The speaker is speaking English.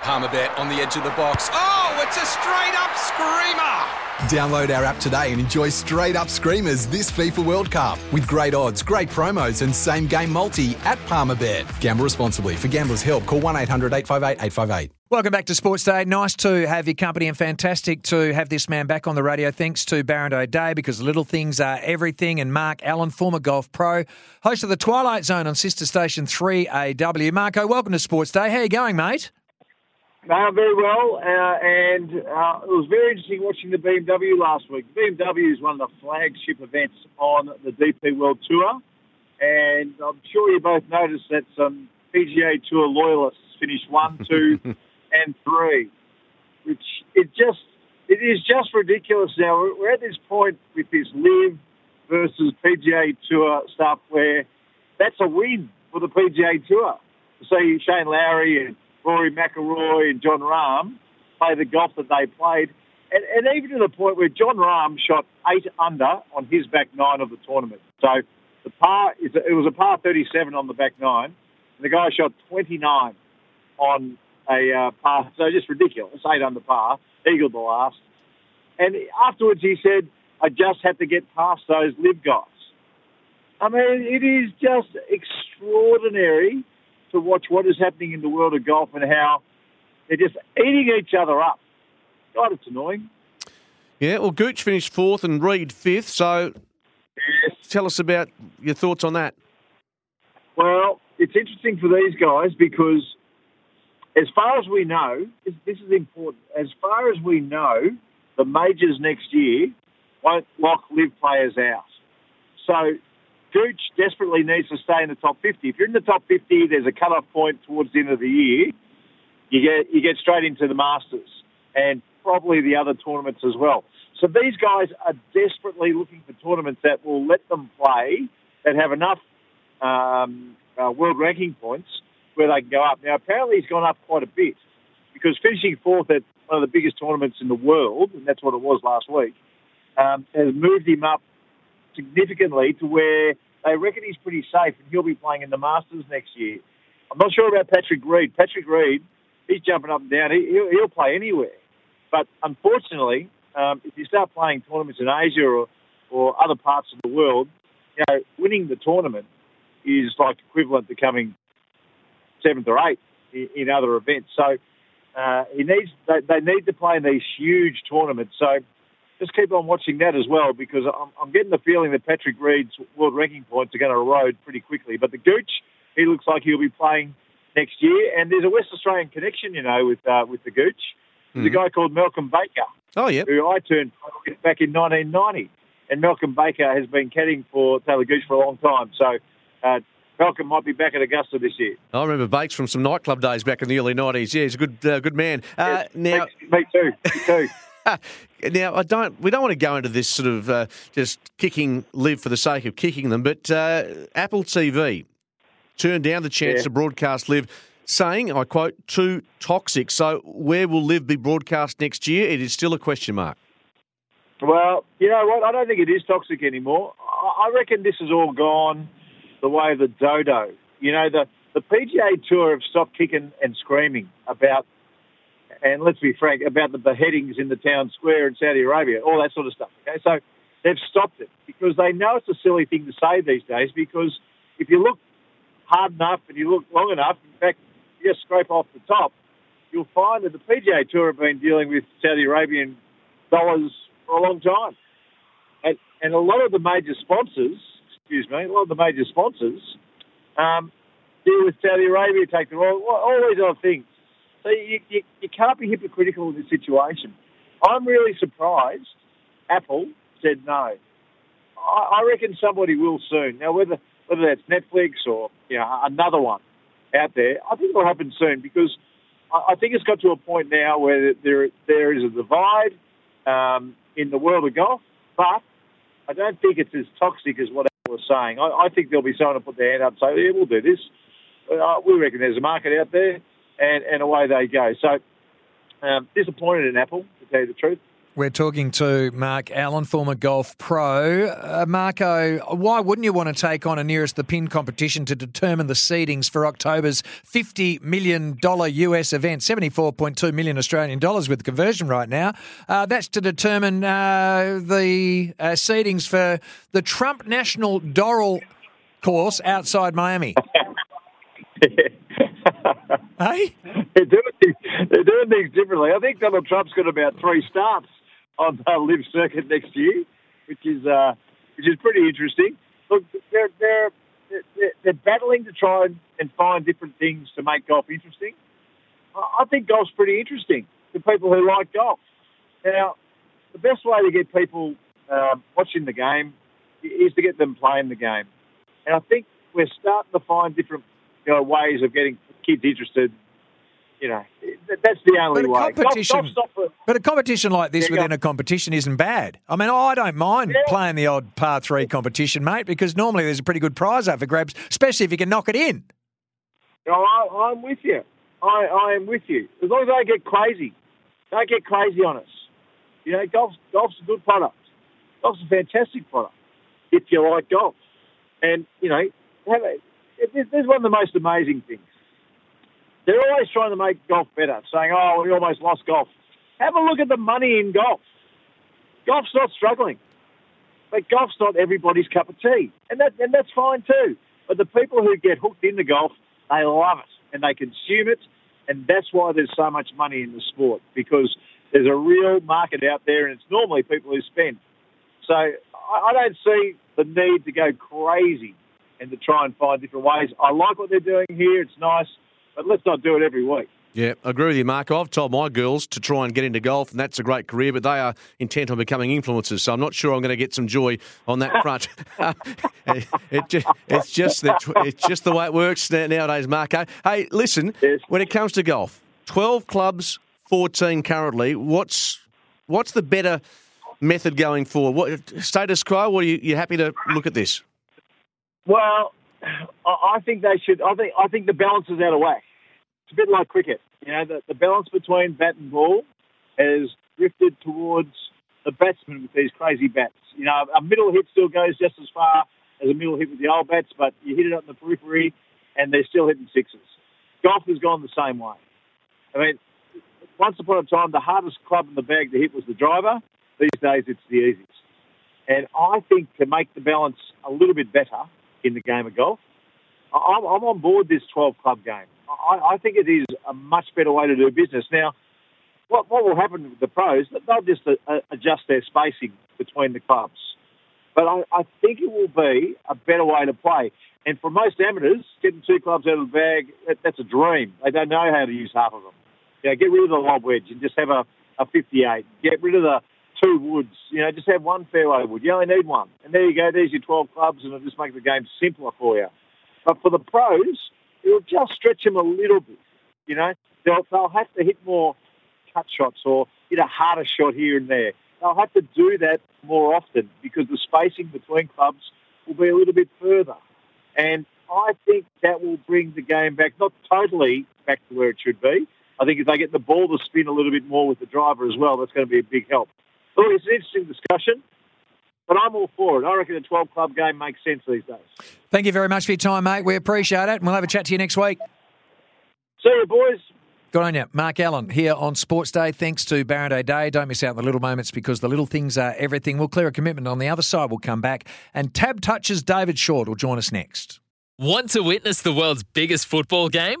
Palmerbet on the edge of the box. Oh, it's a straight up screamer! Download our app today and enjoy straight up screamers this FIFA World Cup with great odds, great promos, and same game multi at Palmerbet. Gamble responsibly. For gamblers' help, call 1 800 858 858. Welcome back to Sports Day. Nice to have your company and fantastic to have this man back on the radio. Thanks to Baron O'Day because little things are everything. And Mark Allen, former golf pro, host of the Twilight Zone on Sister Station 3AW. Marco, welcome to Sports Day. How you going, mate? No, very well, uh, and uh, it was very interesting watching the BMW last week. BMW is one of the flagship events on the DP World Tour, and I'm sure you both noticed that some PGA Tour loyalists finished one, two, and three, which it just it is just ridiculous. Now we're at this point with this LIV versus PGA Tour stuff where that's a win for the PGA Tour. To see Shane Lowry and Rory McIlroy and Jon Rahm play the golf that they played. And, and even to the point where Jon Rahm shot eight under on his back nine of the tournament. So the par is it was a par 37 on the back nine, and the guy shot 29 on a uh, par. So just ridiculous, eight under par, eagled the last. And afterwards he said, "I just had to get past those LIV guys." I mean, it is just extraordinary to watch what is happening in the world of golf and how they're just eating each other up. God, it's annoying. Yeah, well, Gooch finished fourth and Reed fifth. So, yes. tell us about your thoughts on that. Well, it's interesting for these guys because, as far as we know, this, this is important. As far as we know, the majors next year won't lock LIV players out. So Gooch desperately needs to stay in the top 50. If you're in the top 50, there's a cut-off point towards the end of the year. You get you get straight into the Masters and probably the other tournaments as well. So these guys are desperately looking for tournaments that will let them play, that have enough um, uh, world ranking points where they can go up. Now, apparently he's gone up quite a bit because finishing fourth at one of the biggest tournaments in the world, and that's what it was last week, um, has moved him up significantly to where they reckon he's pretty safe and he'll be playing in the Masters next year. I'm not sure about Patrick Reed. Patrick Reed, he's jumping up and down. He, will he'll play anywhere. But unfortunately, um, if you start playing tournaments in Asia or, or other parts of the world, you know, winning the tournament is like equivalent to coming seventh or eighth in, in other events. So uh, he needs they, they need to play in these huge tournaments. So just keep on watching that as well because I'm, I'm getting the feeling that Patrick Reed's world ranking points are going to erode pretty quickly. But the Gooch, he looks like he'll be playing next year. And there's a West Australian connection, you know, with uh, with the Gooch. There's mm. a guy called Malcolm Baker. Oh, yeah. Who I turned back in 1990. And Malcolm Baker has been caddying for Talor Gooch for a long time. So uh, Malcolm might be back at Augusta this year. I remember Bakes from some nightclub days back in the early 90s. Yeah, he's a good uh, good man. Uh, yes, now, me too. Me too. now, I don't. We don't want to go into this sort of uh, just kicking LIV for the sake of kicking them, but uh, Apple TV turned down the chance Yeah. to broadcast LIV, saying, "I quote, too toxic." So, where will LIV be broadcast next year? It is still a question mark. Well, you know what? I don't think it is toxic anymore. I reckon this has all gone the way of the dodo. You know, the, the PGA Tour have stopped kicking and screaming about, and let's be frank, about the beheadings in the town square in Saudi Arabia, all that sort of stuff. Okay, so they've stopped it because they know it's a silly thing to say these days. Because if you look hard enough and you look long enough, in fact, you just scrape off the top, you'll find that the PGA Tour have been dealing with Saudi Arabian dollars for a long time. And, and a lot of the major sponsors, excuse me, a lot of the major sponsors um, deal with Saudi Arabia, take the all, all these other things. So you, you, you can't be hypocritical in this situation. I'm really surprised Apple said no. I, I reckon somebody will soon. Now, whether whether that's Netflix or you know another one out there, I think it'll happen soon because I, I think it's got to a point now where there there is a divide um, in the world of golf, but I don't think it's as toxic as what Apple was saying. I, I think there'll be someone to put their hand up and say, yeah, we'll do this. Uh, we reckon there's a market out there, and, and away they go. So um, disappointed in Apple, to tell you the truth. We're talking to Mark Allen, former golf pro. Uh, Marco, why wouldn't you want to take on a nearest the pin competition to determine the seedings for October's $50 million US event, 74.2 million Australian dollars with conversion right now? Uh, that's to determine uh, the uh, seedings for the Trump National Doral course outside Miami. hey? They're doing, things, they're doing things differently. I think Donald Trump's got about three starts on the LIV circuit next year, which is uh, which is pretty interesting. Look, they're they're they're, they're battling to try and, and find different things to make golf interesting. I think golf's pretty interesting to people who like golf. Now, the best way to get people um, watching the game is to get them playing the game, and I think we're starting to find different you know, ways of getting kids interested you know, that's the only but way. Competition, but a competition like this yeah, within a competition isn't bad. I mean, I don't mind yeah. playing the odd par three competition, mate, because normally there's a pretty good prize up for grabs, especially if you can knock it in. No, I, am with you. I, I am with you. As long as they don't get crazy, don't get crazy on us. You know, golf's, golf's a good product. Golf's a fantastic product if you like golf. And, you know, have a, it, there's one of the most amazing things they're always trying to make golf better, saying, oh, we almost lost golf. Have a look at the money in golf. Golf's not struggling. But golf's not everybody's cup of tea. And, that, and that's fine too. But the people who get hooked into golf, they love it and they consume it. And that's why there's so much money in the sport because there's a real market out there and it's normally people who spend. So I don't see the need to go crazy and to try and find different ways. I like what they're doing here. It's nice but let's not do it every week. Yeah, I agree with you, Mark. I've told my girls to try and get into golf, and that's a great career, but they are intent on becoming influencers, so I'm not sure I'm going to get some joy on that front. it, it just, it's, just the, it's just the way it works nowadays, Marco. Eh? Hey, listen, yes. when it comes to golf, 12 clubs, 14 currently. What's what's the better method going forward? What status quo? Or are you, you happy to look at this? Well, I think they should. I think I think the balance is out of whack. It's a bit like cricket. You know, the, the balance between bat and ball has drifted towards the batsman with these crazy bats. You know, a middle hit still goes just as far as a middle hit with the old bats, but you hit it in the periphery and they're still hitting sixes. Golf has gone the same way. I mean, once upon a time, the hardest club in the bag to hit was the driver. These days, it's the easiest. And I think to make the balance a little bit better in the game of golf, I'm, I'm on board this 12 club game. I, I think it is a much better way to do business. Now, what, what will happen with the pros, they'll just uh, adjust their spacing between the clubs. But I, I think it will be a better way to play. And for most amateurs, getting two clubs out of the bag, that, that's a dream. They don't know how to use half of them. You know, get rid of the lob wedge and just have a, a 58. Get rid of the two woods. You know, just have one fairway wood. You only need one. And there you go. There's your 12 clubs, and it'll just make the game simpler for you. But for the pros, it'll just stretch them a little bit. You know, they'll, they'll have to hit more cut shots or hit a harder shot here and there. They'll have to do that more often because the spacing between clubs will be a little bit further. And I think that will bring the game back, not totally back to where it should be. I think if they get the ball to spin a little bit more with the driver as well, that's going to be a big help. Look, it's an interesting discussion but I'm all for it. I reckon a 12 club game makes sense these days. Thank you very much for your time, mate. We appreciate it, and we'll have a chat to you next week. See you, boys. Good on you. Mark Allen here on Sports Day. Thanks to Barrenday Day. Don't miss out on the little moments because the little things are everything. We'll clear a commitment on the other side. We'll come back. And TABtouch's David Short will join us next. Want to witness the world's biggest football game?